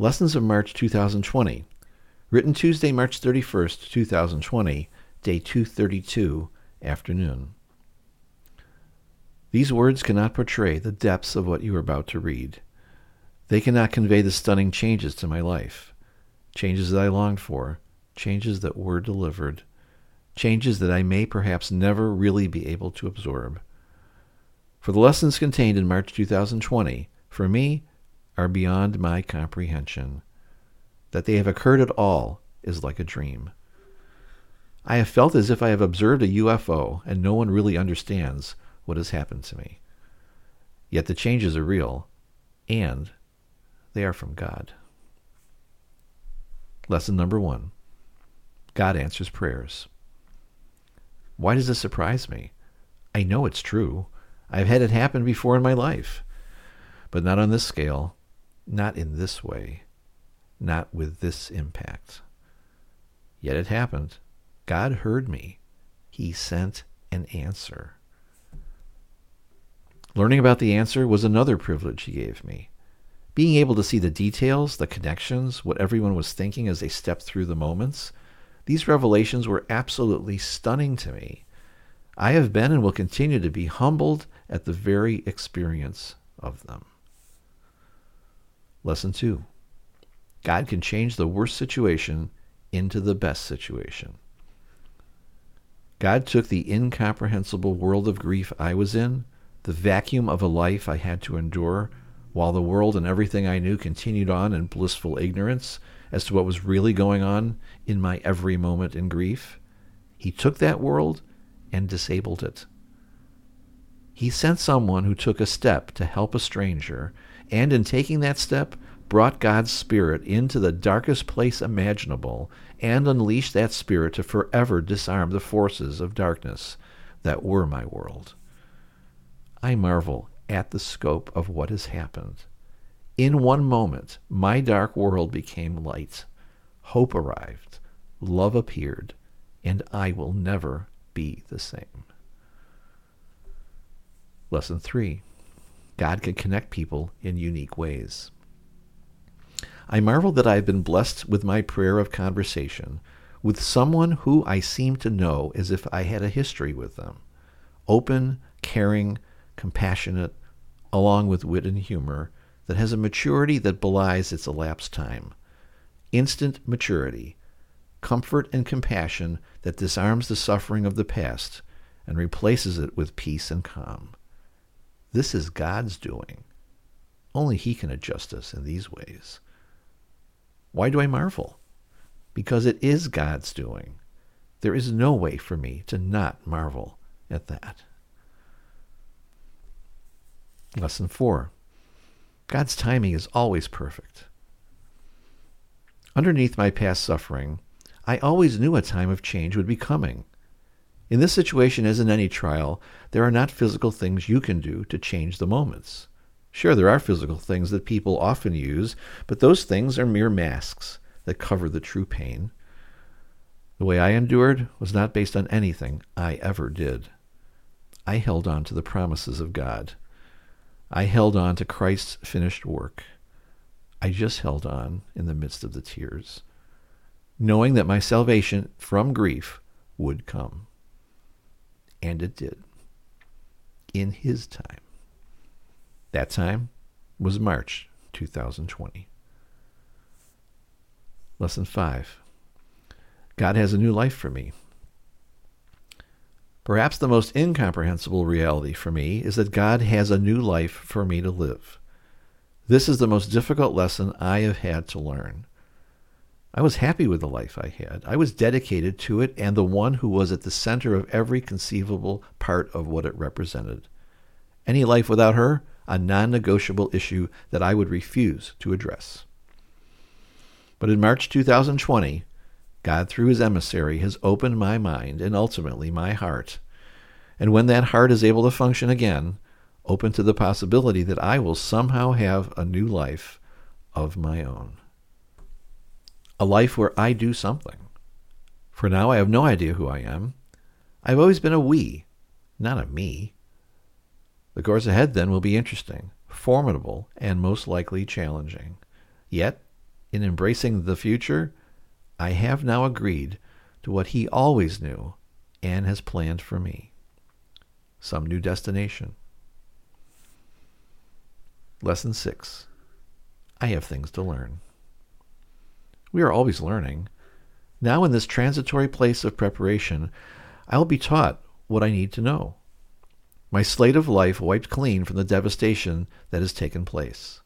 Lessons of March 2020. Written Tuesday, March 31st, 2020, day 232, afternoon. These words cannot portray the depths of what you are about to read. They cannot convey the stunning changes to my life, changes that I longed for, changes that were delivered, changes that I may perhaps never really be able to absorb. For the lessons contained in March 2020, for me, are beyond my comprehension. That they have occurred at all is like a dream. I have felt as if I have observed a UFO and no one really understands what has happened to me. Yet the changes are real, and they are from God. Lesson number one God answers prayers. Why does this surprise me? I know it's true. I've had it happen before in my life, but not on this scale, not in this way, not with this impact. Yet it happened. God heard me. He sent an answer. Learning about the answer was another privilege he gave me. Being able to see the details, the connections, what everyone was thinking as they stepped through the moments, these revelations were absolutely stunning to me. I have been and will continue to be humbled at the very experience of them. Lesson 2 God can change the worst situation into the best situation. God took the incomprehensible world of grief I was in the vacuum of a life I had to endure, while the world and everything I knew continued on in blissful ignorance as to what was really going on in my every moment in grief. He took that world and disabled it. He sent someone who took a step to help a stranger, and in taking that step, brought God's Spirit into the darkest place imaginable and unleashed that Spirit to forever disarm the forces of darkness that were my world. I marvel at the scope of what has happened. In one moment, my dark world became light. Hope arrived. Love appeared. And I will never be the same. Lesson 3 God can connect people in unique ways. I marvel that I have been blessed with my prayer of conversation with someone who I seem to know as if I had a history with them. Open, caring, compassionate, along with wit and humor, that has a maturity that belies its elapsed time. Instant maturity, comfort and compassion that disarms the suffering of the past and replaces it with peace and calm. This is God's doing. Only He can adjust us in these ways. Why do I marvel? Because it is God's doing. There is no way for me to not marvel at that. Lesson 4 God's timing is always perfect. Underneath my past suffering, I always knew a time of change would be coming. In this situation, as in any trial, there are not physical things you can do to change the moments. Sure, there are physical things that people often use, but those things are mere masks that cover the true pain. The way I endured was not based on anything I ever did. I held on to the promises of God. I held on to Christ's finished work. I just held on in the midst of the tears, knowing that my salvation from grief would come. And it did. In his time. That time was March 2020. Lesson 5 God has a new life for me. Perhaps the most incomprehensible reality for me is that God has a new life for me to live. This is the most difficult lesson I have had to learn. I was happy with the life I had. I was dedicated to it and the one who was at the center of every conceivable part of what it represented. Any life without her, a non negotiable issue that I would refuse to address. But in March 2020, God, through his emissary, has opened my mind and ultimately my heart. And when that heart is able to function again, open to the possibility that I will somehow have a new life of my own. A life where I do something. For now, I have no idea who I am. I've always been a we, not a me. The course ahead then will be interesting, formidable, and most likely challenging. Yet, In embracing the future, I have now agreed to what he always knew and has planned for me. Some new destination. Lesson 6. I have things to learn. We are always learning. Now, in this transitory place of preparation, I will be taught what I need to know. My slate of life wiped clean from the devastation that has taken place.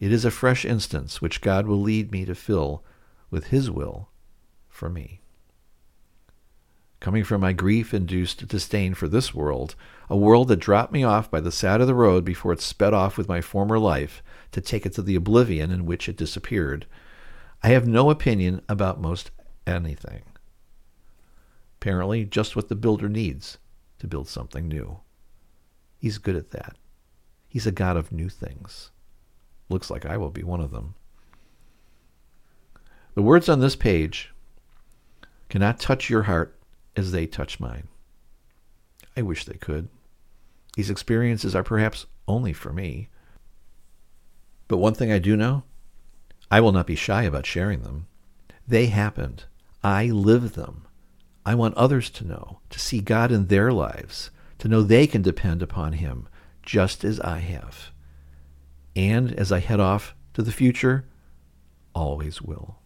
It is a fresh instance which God will lead me to fill with His will for me. Coming from my grief induced disdain for this world, a world that dropped me off by the side of the road before it sped off with my former life to take it to the oblivion in which it disappeared, I have no opinion about most anything. Apparently, just what the builder needs to build something new. He's good at that. He's a God of new things. Looks like I will be one of them. The words on this page cannot touch your heart as they touch mine. I wish they could. These experiences are perhaps only for me. But one thing I do know I will not be shy about sharing them. They happened. I live them. I want others to know, to see God in their lives, to know they can depend upon Him just as I have. And as I head off to the future, always will.